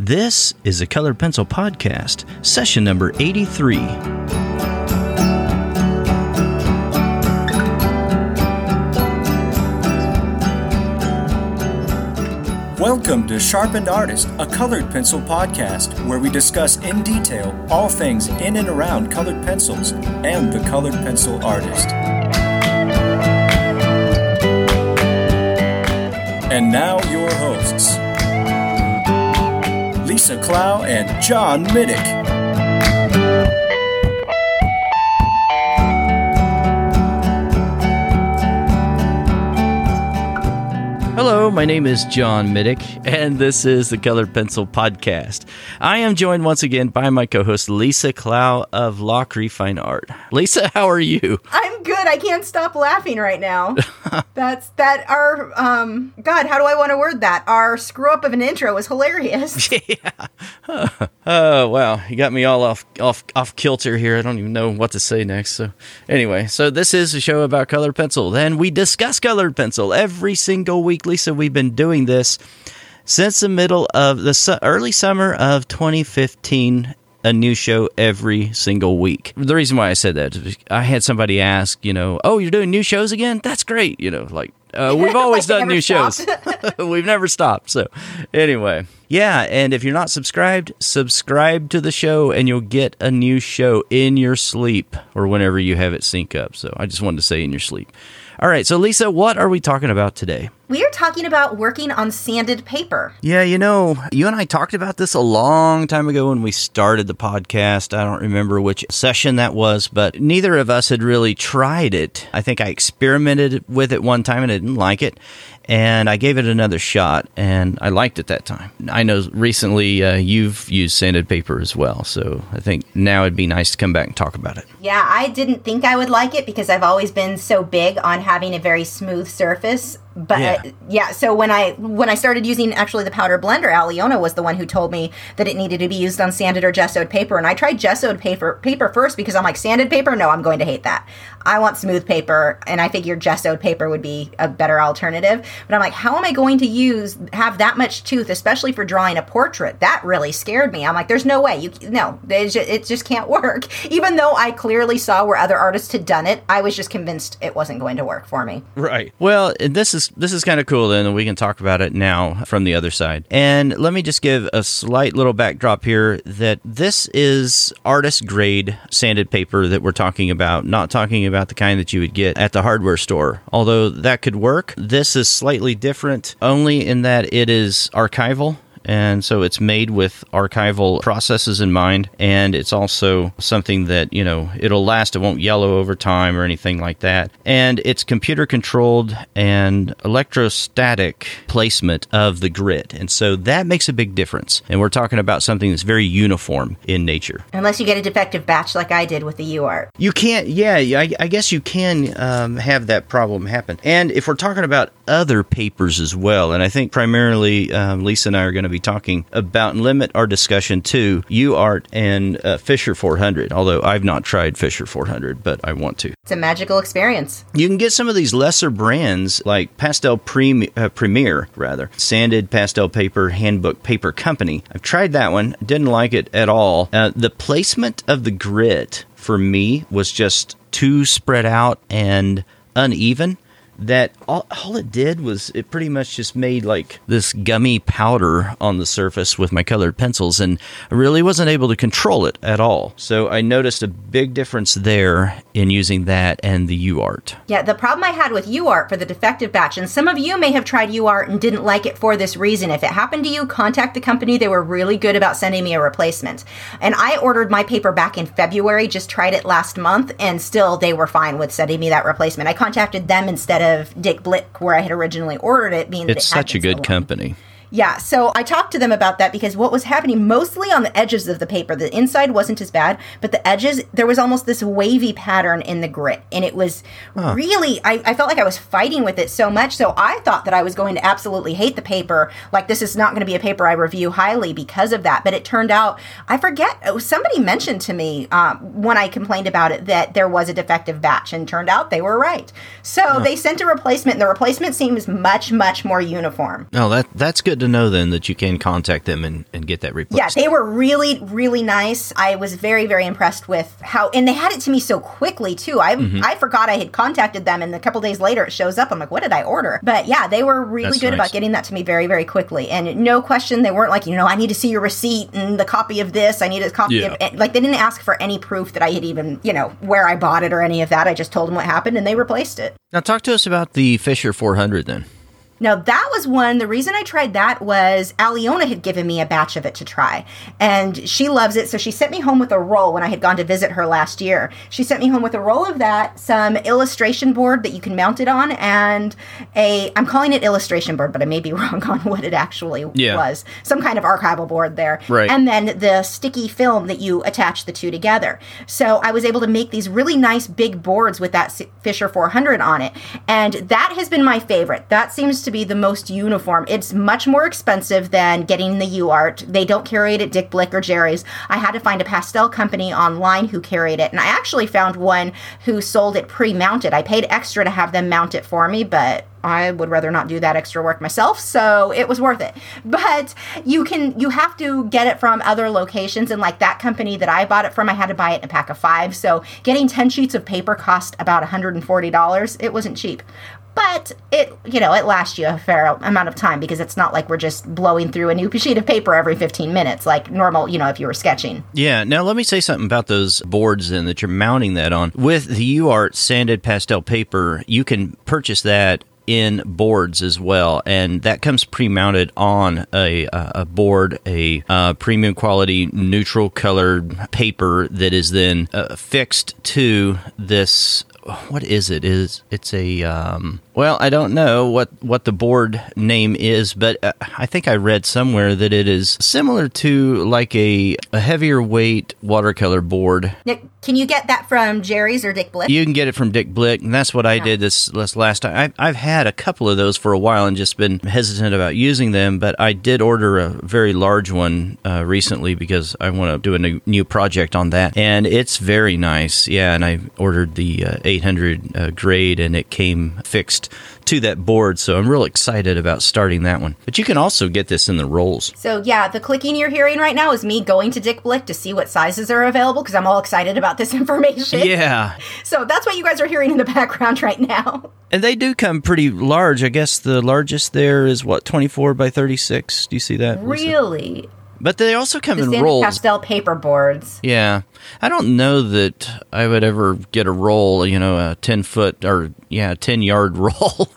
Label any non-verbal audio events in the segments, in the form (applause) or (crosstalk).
This is a Colored Pencil Podcast, session number 83. Welcome to Sharpened Artist, a colored pencil podcast where we discuss in detail all things in and around colored pencils and the colored pencil artist. And now, your Lisa Clough and John Middick. Hello, my name is John Middick, and this is the Colored Pencil Podcast. I am joined once again by my co host, Lisa Clough of Lachri Fine Art. Lisa, (laughs) how are you? I'm good. I can't stop laughing right now. (laughs) That's that our um God, how do I want to word that? Our screw up of an intro was hilarious. (laughs) yeah. Oh wow, you got me all off off off kilter here. I don't even know what to say next. So anyway, so this is a show about colored pencil. and we discuss colored pencil every single week. Lisa, we've been doing this since the middle of the su- early summer of 2015 a new show every single week. The reason why I said that is I had somebody ask, you know, oh, you're doing new shows again? That's great. You know, like, uh, (laughs) we've always Like done never new shows. (laughs) (laughs) we've never stopped. So, anyway, yeah. And if you're not subscribed, subscribe to the show and you'll get a new show in your sleep or whenever you have it sync up. So, I just wanted to say in your sleep. All right. So, Lisa, what are we talking about today? we are talking about working on sanded paper. Yeah, you know, you and I talked about this a long time ago when we started the podcast. I don't remember which session that was, but neither of us had really tried it. I think I experimented with it one time and I didn't like it. And I gave it another shot, and I liked it that time. I know recently uh, you've used sanded paper as well, so I think now it'd be nice to come back and talk about it. Yeah, I didn't think I would like it because I've always been so big on having a very smooth surface. But Yeah. Uh, yeah. so when I when I started using actually the powder blender, Alyona was the one who told me that it needed to be used on sanded or gessoed paper, and I tried gessoed paper paper first because I'm like sanded paper, no, I'm going to hate that. I want smooth paper, and I figured gessoed paper would be a better alternative. But I'm like, how am I going to use have that much tooth, especially for drawing a portrait? That really scared me. I'm like, there's no way you no, it just, it just can't work. (laughs) Even though I clearly saw where other artists had done it, I was just convinced it wasn't going to work for me. Right. Well, this is this is kind of cool then we can talk about it now from the other side. And let me just give a slight little backdrop here that this is artist grade sanded paper that we're talking about, not talking about the kind that you would get at the hardware store. Although that could work, this is slightly different only in that it is archival and so it's made with archival processes in mind and it's also something that you know it'll last. It won't yellow over time or anything like that. And it's computer controlled and electrostatic placement of the grit and so that makes a big difference. And we're talking about something that's very uniform in nature. Unless you get a defective batch like I did with the UArt. you can't, yeah, I, I guess you can um, have that problem happen. And if we're talking about other papers as well, and I think primarily um, Lisa and I are going to be talking about and limit our discussion to UArt and uh, Fisher 400, although I've not tried Fisher 400, but I want to. It's a magical experience. You can get some of these lesser brands like Pastel uh, Premier, rather, Sanded Pastel Paper Handbook Paper Company. I've tried that one, didn't like it at all. Uh, the placement of the grit for me was just too spread out and uneven. That all, all it did was it pretty much just made like this gummy powder on the surface with my colored pencils, and I really wasn't able to control it at all. So I noticed a big difference there in using that and the UArt. Yeah, the problem I had with UArt for the defective batch, and some of you may have tried UArt and didn't like it for this reason. If it happened to you, contact the company. They were really good about sending me a replacement. And I ordered my paper back in February, just tried it last month, and still they were fine with sending me that replacement. I contacted them instead of Dick Blick, where I had originally ordered it, being It's it such a good company. Yeah, so I talked to them about that because what was happening mostly on the edges of the paper, the inside wasn't as bad, but the edges, there was almost this wavy pattern in the grit. And it was really, I, I felt like I was fighting with it so much. So I thought that I was going to absolutely hate the paper. Like, this is not going to be a paper I review highly because of that. But it turned out, I forget, somebody mentioned to me um, when I complained about it that there was a defective batch, and turned out they were right. So they sent a replacement, and the replacement seems much, much more uniform. No, that that's good good to know then that you can contact them and, and get that replaced. Yeah, they were really, really nice. I was very, very impressed with how, and they had it to me so quickly too. I Mm-hmm. I forgot I had contacted them, and a couple days later it shows up. I'm like, what did I order? But yeah, they were really That's good nice. about getting that to me very, very quickly. And no question, they weren't like, you know, I need to see your receipt and the copy of this. I need a copy Yeah. of it. Like they didn't ask for any proof that I had even, you know, where I bought it or any of that. I just told them what happened, and they replaced it. Now, talk to us about the Fisher 400 then. Now that was one. The reason I tried that was Alyona had given me a batch of it to try, and she loves it. So she sent me home with a roll when I had gone to visit her last year. She sent me home with a roll of that, some illustration board that you can mount it on, and a I'm calling it illustration board, but I may be (laughs) wrong on what it actually Yeah. was. Some kind of archival board there, Right. And then the sticky film that you attach the two together. So I was able to make these really nice big boards with that Fisher 400 on it. And that has been my favorite. That seems to be the most uniform. It's much more expensive than getting the UArt. They don't carry it at Dick Blick or Jerry's. I had to find a pastel company online who carried it. And I actually found one who sold it pre mounted. I paid extra to have them mount it for me, but I would rather not do that extra work myself, so it was worth it. But you can you have to get it from other locations and like that company that I bought it from, I had to buy it in a pack of 5. So getting 10 sheets of paper cost about $140. It wasn't cheap. But it, you know, it lasts you a fair amount of time because it's not like we're just blowing through a new sheet of paper every 15 minutes like normal, you know, if you were sketching. Yeah. Now, let me say something about those boards then that you're mounting that on. With the UArt sanded pastel paper, you can purchase that in boards as well, and that comes pre-mounted on a a board, a uh, premium quality neutral colored paper that is then uh, fixed to this. What is it? Is it's a um, well, I don't know what what the board name is, but uh, I think I read somewhere that it is similar to like a, a heavier weight watercolor board. Nick, can you get that from Jerry's or Dick Blick? You can get it from Dick Blick, and that's what I did this, this last time. I, I've had a couple of those for a while and just been hesitant about using them, but I did order a very large one uh, recently because I want to do a new, new project on that, and it's very nice. Yeah, and I ordered the uh, 800 uh, grade, and it came fixed to that board, so I'm real excited about starting that one. But you can also get this in the rolls. So yeah, the clicking you're hearing right now is me going to Dick Blick to see what sizes are available because I'm all excited about this (laughs) information. Yeah, So that's what you guys are hearing in the background (laughs) right now. and they do come pretty large. I guess the largest there is what 24 by 36. Do you see that? Really? But they also come The in Sandy rolls. pastel paper boards. Yeah. I don't know that I would ever get a roll, you know, a 10 foot or yeah, 10 yard (laughs) roll.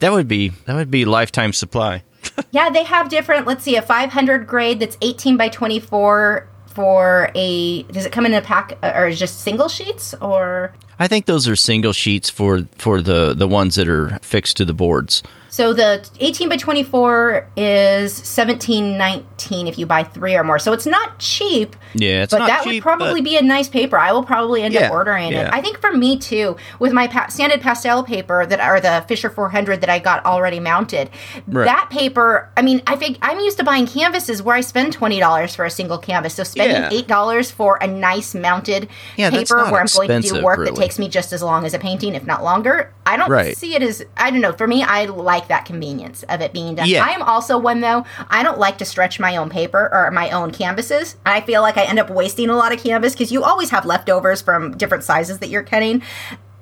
that would be that would be lifetime supply. (laughs) Yeah, they have different. Let's see, a 500 grade that's 18 by 24 for a. Does it come in a pack uh, or just single sheets or? I think those are single sheets for for the the ones that are fixed to the boards. So the 18 by 24 is 17.19 if you buy three or more. So it's not cheap. Yeah, it's but not that cheap, would probably be a nice paper. I will probably end Yeah, up ordering yeah. it. I think for me too, with my pa- sanded pastel paper that are the Fisher 400 that I got already mounted. Right. That paper, I mean, I think I'm used to buying canvases where I spend twenty dollars for a single canvas. So spending Yeah. eight dollars for a nice mounted paper where I'm going to do work that really. Takes me just as long as a painting, if not longer. I don't Right. see it as I don't know. For me, I like that convenience of it being done. Yeah. I am also one though. I don't like to stretch my own paper or my own canvases. I feel like I end up wasting a lot of canvas because you always have leftovers from different sizes that you're cutting.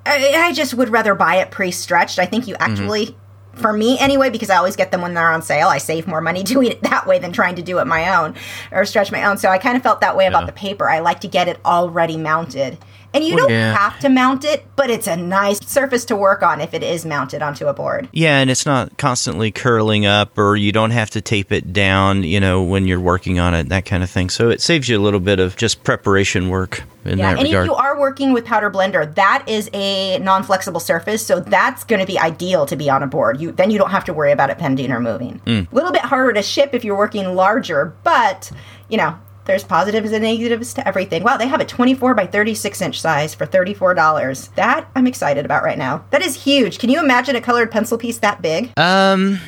I, I just would rather buy it pre-stretched. I think you Mm-hmm. actually. For me, anyway, because I always get them when they're on sale, I save more money (laughs) doing it that way than trying to do it my own or stretch my own. So I kind of felt that way about Yeah. the paper. I like to get it already mounted. And you don't yeah. have to mount it, but it's a nice surface to work on if it is mounted onto a board. Yeah, and it's not constantly curling up or you don't have to tape it down, you know, when you're working on it, that kind of thing. So it saves you a little bit of just preparation work in Yeah, and regard. if you are working with Powder Blender, that is a non-flexible surface, so that's going to be ideal to be on a board. You then you don't have to worry about it bending or moving. A Mm. little bit harder to ship if you're working larger, but you know there's positives and negatives to everything. Wow, they have a 24 by 36 inch size for $34. That I'm excited about right now. That is huge. Can you imagine a colored pencil piece that big? Um,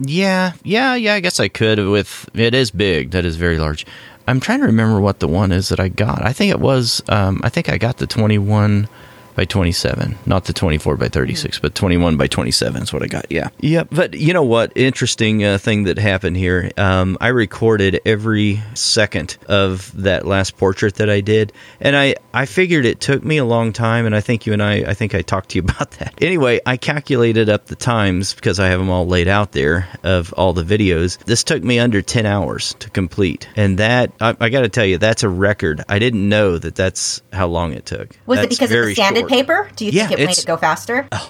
yeah, yeah, yeah. I guess I could with. It is big. That is very large. I'm trying to remember what the one is that I got. I think it was. Um, I think I got the 21 by 27. Not the 24 by 36, but 21 by 27 is what I got. Yeah. Yep. But you know what? Interesting uh, thing that happened here. Um, I recorded every second of that last portrait that I did. And I, I figured it took me a long time. And I think you and I, I think I talked to you (laughs) about that. Anyway, I calculated up the times because I have them all laid out there of all the videos. This took me under 10 hours to complete. And that, I, I got to tell you, that's a record. I didn't know that that's how long it took. Was That's it because of the very sanded paper? Do you Yeah, think it made it go faster? Uh,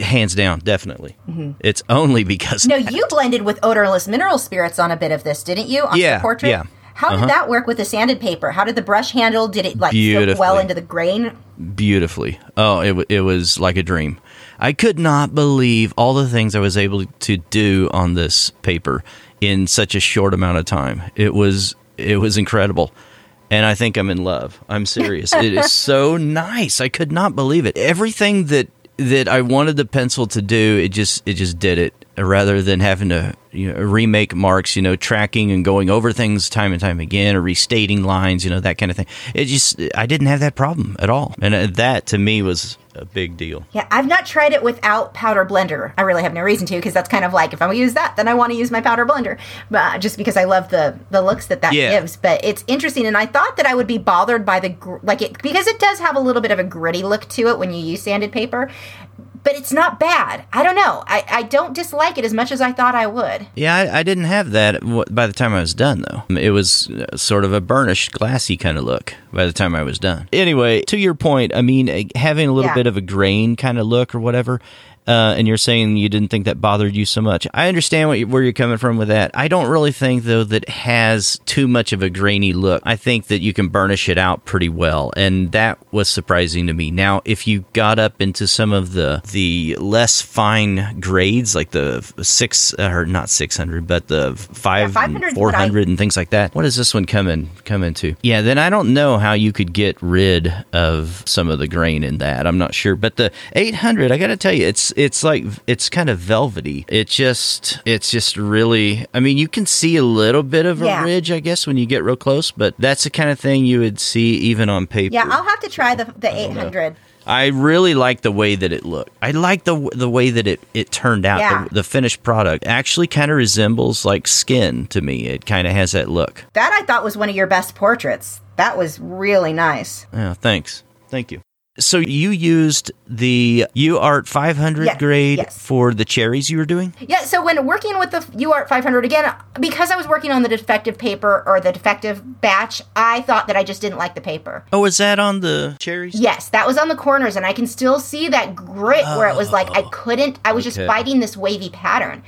Hands down, definitely. It's only because No, (laughs) you blended with odorless mineral spirits on a bit of this, didn't you? On Yeah, portrait? yeah. How did Uh-huh. that work with the sanded paper? How did the brush handle? Did it like soak well into the grain? beautifully. Oh, it, it was like a dream. I could not believe all the things I was able to do on this paper in such a short amount of time. It was it was incredible. And I think I'm in love. I'm serious. it is so (laughs) nice. I could not believe it. Everything that that I wanted the pencil to do, it just it just did it rather than having to you know, remake marks, you know, tracking and going over things time and time again or restating lines, you know, that kind of thing. It just I didn't have that problem at all. And uh, that to me was a big deal. Yeah, I've not tried it without powder blender. I really have no reason to because that's kind of like if I'm gonna use that, then I want to use my powder blender, but uh, just because I love the the looks that that Yeah. gives. But it's interesting, and I thought that I would be bothered by the gr- like it because it does have a little bit of a gritty look to it when you use sanded paper. But it's not bad. I don't know. I, I don't dislike it as much as I thought I would. Yeah, I, I didn't have that by the time I was done, though. It was uh, sort of a burnished, glassy kind of look by the time I was done. Anyway, to your point, I mean, uh, having a little Yeah. bit of a grain kind of look or whatever, uh, and you're saying you didn't think that bothered you so much. I understand what you, where you're coming from with that. I don't really think, though, that has too much of a grainy look. I think that you can burnish it out pretty well, and that was surprising to me. Now, if you got up into some of the the less fine grades, like the six or not six hundred, but the five, 500 's and four hundred, and things like that. What does this one come in come into? Yeah, then I don't know how you could get rid of some of the grain in that. I'm not sure, but the eight hundred, I got to tell you, it's it's like it's kind of velvety. It just it's just really. I mean, you can see a little bit of a Yeah. ridge, I guess, when you get real close, but that's the kind of thing you would see even on paper. Yeah, I'll have to try the the 800. I really like the way that it looked. I like the the way that it, it turned out. Yeah. The, the finished product actually kind of resembles like skin to me. It kind of has that look. That I thought was one of your best portraits. That was really nice. Yeah, thanks. Thank you. So you used the UArt 500 Yes, grade yes. for the cherries you were doing? Yeah, so when working with the UArt 500 again, because I was working on the defective paper or the defective batch, I thought that I just didn't like the paper. Oh, is that on the cherries? Yes, that was on the corners, and I can still see that grit where it was like I oh, couldn't. I was just Okay. fighting this wavy pattern,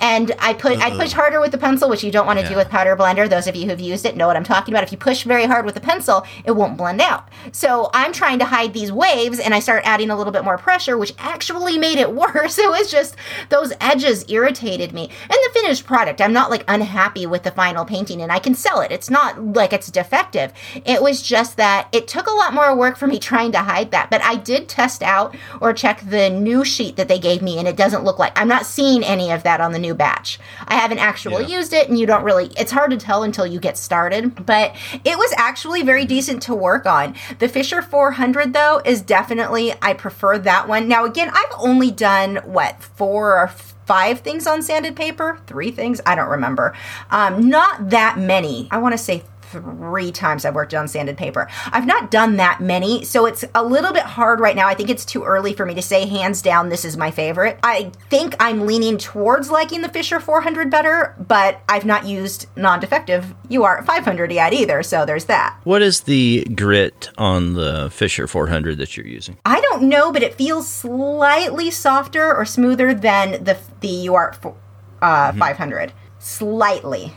and I put I push uh-huh. harder with the pencil, which you don't want to do with powder blender. Those of you who've used it know what I'm talking about. If you push very hard with the pencil, it won't blend out. So I'm trying to hide these waves, and I start adding a little bit more pressure, which actually made it (laughs) worse. It was just those edges irritated me, and the finished product. I'm not like unhappy with the final painting, and I can sell it. It's not like it's defective. It was just that it took a lot more work for me trying to hide that. But I did test out or check the new sheet that they gave me, and it doesn't look like I'm not seeing any of that on the new batch. I haven't actually Yeah. used it, and you don't really, it's hard to tell until you get started. But it was actually very decent to work on. The Fisher 400, though, is definitely, I prefer that one. Now, again, I've only done what, four or five things on sanded paper? Three things? I don't remember. Um, not that many. I want to say three times I've worked on sanded paper. I've not done that many, so it's a little bit hard right now. I think it's too early for me to say hands down this is my favorite. I think I'm leaning towards liking the Fisher 400 better, but I've not used non-defective UArt 500 yet either, so there's that. What is the grit on the Fisher 400 that you're using? I don't know, but it feels slightly softer or smoother than the the UArt fo- uh, 500. Slightly.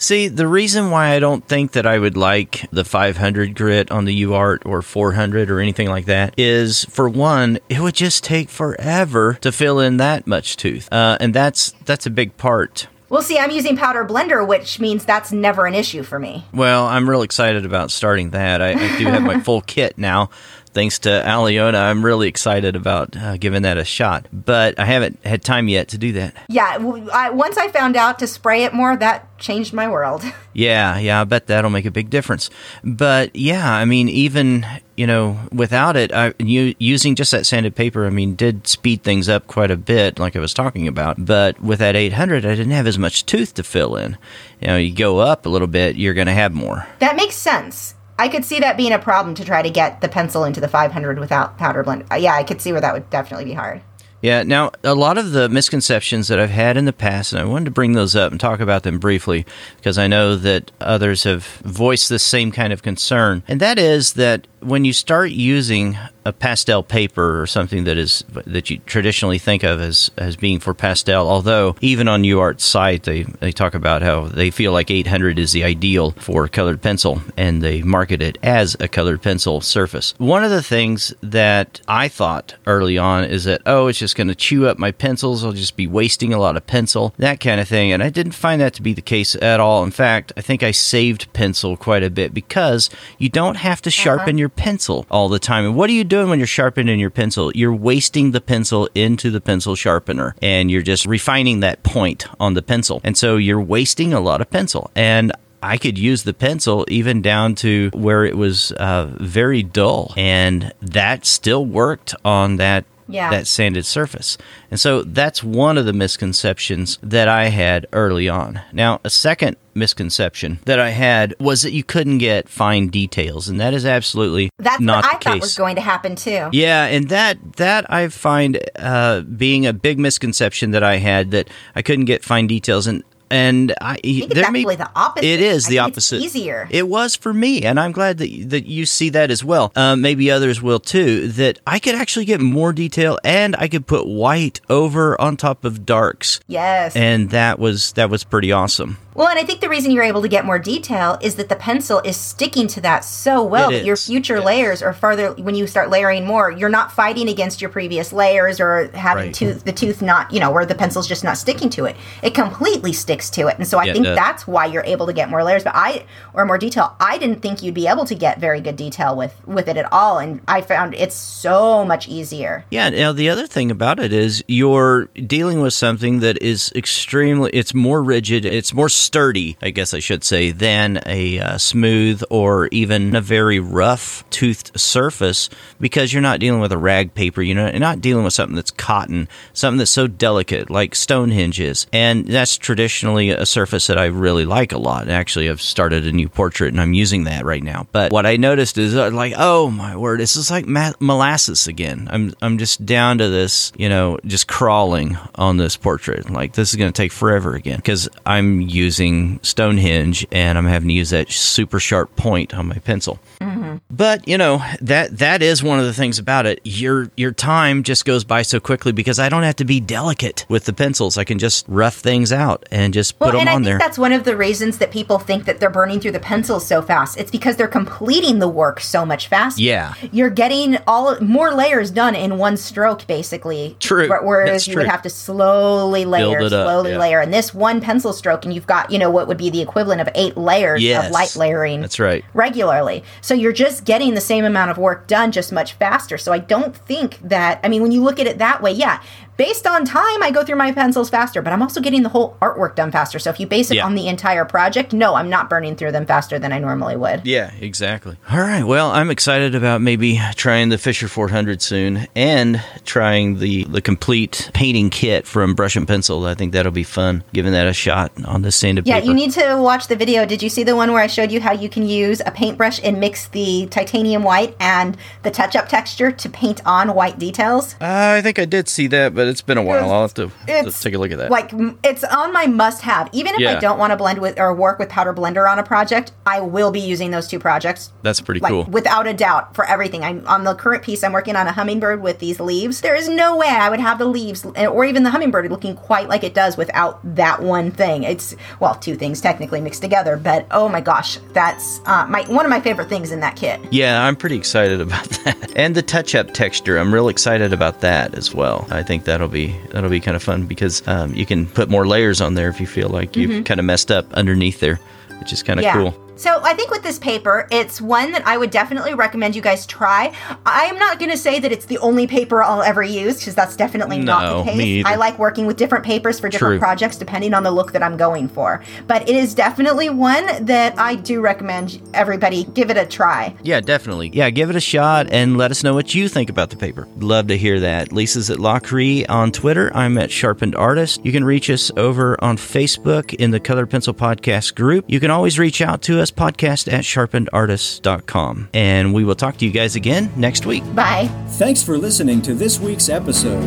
See, the reason why I don't think that I would like the 500 grit on the UArt or 400 or anything like that is, for one, it would just take forever to fill in that much tooth, uh, and that's that's a big part. Well, see, I'm using powder blender, which means that's never an issue for me. Well, I'm real excited about starting that. I, I do have my (laughs) full kit now thanks to Alyona, I'm really excited about uh, giving that a shot. But I haven't had time yet to do that. Yeah, I, once I found out to spray it more, that changed my world. (laughs) Yeah, yeah, I bet that'll make a big difference. But yeah, I mean, even you know, without it, I, you, using just that sanded paper, I mean, did speed things up quite a bit, like I was talking about. But with that 800, I didn't have as much tooth to fill in. You know, you go up a little bit, you're going to have more. That makes sense. I could see that being a problem to try to get the pencil into the 500 without powder blend. Uh, yeah, I could see where that would definitely be hard. Yeah, now a lot of the misconceptions that I've had in the past, and I wanted to bring those up and talk about them briefly because I know that others have voiced the same kind of concern, and that is that when you start using a pastel paper or something that is that you traditionally think of as as being for pastel, although even on UArt's site they, they talk about how they feel like 800 is the ideal for colored pencil and they market it as a colored pencil surface. One of the things that I thought early on is that oh it's just going to chew up my pencils, I'll just be wasting a lot of pencil, that kind of thing, and I didn't find that to be the case at all. In fact, I think I saved pencil quite a bit because you don't have to sharpen uh-huh. your pencil all the time. And what are you doing when you're sharpening your pencil? You're wasting the pencil into the pencil sharpener and you're just refining that point on the pencil. And so you're wasting a lot of pencil. And I could use the pencil even down to where it was uh, very dull, and that still worked on that yeah. that sanded surface. And so that's one of the misconceptions that I had early on. Now, a second misconception that I had was that you couldn't get fine details, and that is absolutely that's not what I thought was going to happen too. Yeah, and that that I find uh, being a big misconception that I had that I couldn't get fine details, and and I, I there may, the opposite. It is the opposite. easier. It was for me, and I'm glad that that you see that as well. Um, maybe others will too. That I could actually get more detail, and I could put white over on top of darks. Yes, and that was that was pretty awesome. Well, and I think the reason you're able to get more detail is that the pencil is sticking to that so well that your future yes. layers are farther when you start layering more, you're not fighting against your previous layers or having right. tooth the tooth not, you know, where the pencil's just not sticking to it. It completely sticks to it. And so I yeah, think that's why you're able to get more layers, but I or more detail. I didn't think you'd be able to get very good detail with with it at all and I found it's so much easier. Yeah, now the other thing about it is you're dealing with something that is extremely it's more rigid, it's more sturdy, I guess I should say, than a uh, smooth or even a very rough toothed surface because you're not dealing with a rag paper. You know, you're not dealing with something that's cotton, something that's so delicate like Stonehenge is. And that's traditionally a surface that I really like a lot. Actually, I've started a new portrait and I'm using that right now. But what I noticed is uh, like, oh my word, this is like ma- molasses again. I'm, I'm just down to this, you know, just crawling on this portrait. Like, this is going to take forever again because I'm using using Stonehenge and I'm having to use that super sharp point on my pencil. Mm-hmm. But you know that that is one of the things about it. Your your time just goes by so quickly because I don't have to be delicate with the pencils. I can just rough things out and just well, put them and I on think there. That's one of the reasons that people think that they're burning through the pencils so fast. It's because they're completing the work so much faster. Yeah, you're getting all more layers done in one stroke, basically. True. Whereas you true. would have to slowly layer, slowly up, yeah. layer, and this one pencil stroke, and you've got you know what would be the equivalent of eight layers yes, of light layering. That's right. Regularly, so you're just getting the same amount of work done, just much faster. So I don't think that. I mean, when you look at it that way, yeah, based on time, I go through my pencils faster, but I'm also getting the whole artwork done faster. So if you base it yeah. on the entire project, no, I'm not burning through them faster than I normally would. Yeah, exactly. All right. Well, I'm excited about maybe trying the Fisher 400 soon and trying the the complete painting kit from Brush and Pencil. I think that'll be fun, giving that a shot on the sanded yeah, paper. you need to watch the video. Did you see the one where I showed you how you can use a paintbrush and mix the titanium white and the touch-up texture to paint on white details? Uh, I think I did see that, but it's been a while. I'll have to, to take a look at that. Like it's on my must-have. Even if yeah. I don't want to blend with or work with Powder Blender on a project, I will be using those two projects. That's pretty like, cool, without a doubt, for everything. I'm on the current piece. I'm working on a hummingbird with these leaves. There is no way I would have the leaves or even the hummingbird looking quite like it does without that one thing. It's well, two things technically mixed together, but oh my gosh, that's uh, my one of my favorite things in that kit. Yeah, I'm pretty excited (laughs) about that, and the touch-up texture. I'm real excited about that as well. I think that'll be that'll be kind of fun because um, you can put more layers on there if you feel like you've mm-hmm. kind of messed up underneath there, which is kind of yeah. cool. So I think with this paper, it's one that I would definitely recommend you guys try. I'm not going to say that it's the only paper I'll ever use because that's definitely not the case. I like working with different papers for different True. projects depending on the look that I'm going for. But it is definitely one that I do recommend everybody give it a try. Yeah, definitely. Yeah, give it a shot and let us know what you think about the paper. Love to hear that. Lisa's at Lachri on Twitter. I'm at Sharpened Artist. You can reach us over on Facebook in the Colored Pencil Podcast group. You can always reach out to us, podcast at sharpenedartist.com. And we will talk to you guys again next week. Bye. Thanks for listening to this week's episode.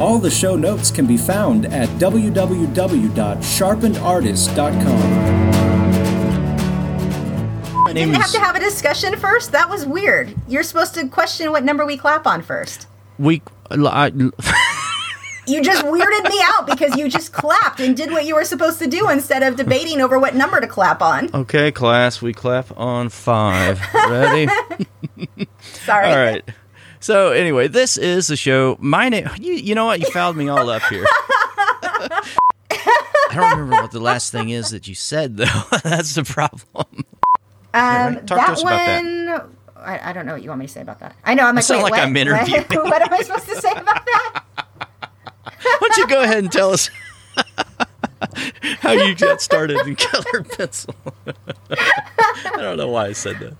All the show notes can be found at www.sharpenedartist.com. My name Didn't have to have a discussion first? That was weird. You're supposed to question what number we clap on first. We. I, You just weirded me out because you just clapped and did what you were supposed to do instead of debating over what number to clap on. okay, class, we clap on five. Ready? (laughs) Sorry. All right. So anyway, this is the show. My name. You, you know what? You fouled me all up here. I don't remember what the last thing is that you said, though. (laughs) That's the problem. Um, right. Talk to that us about that. one. I, I don't know what you want me to say about that. I know. I'm like, sound wait, like what? I'm (laughs) interviewing. What am I supposed to say about that? Don't you go ahead and tell us (laughs) how you got started in colored pencil? (laughs) I don't know why I said that.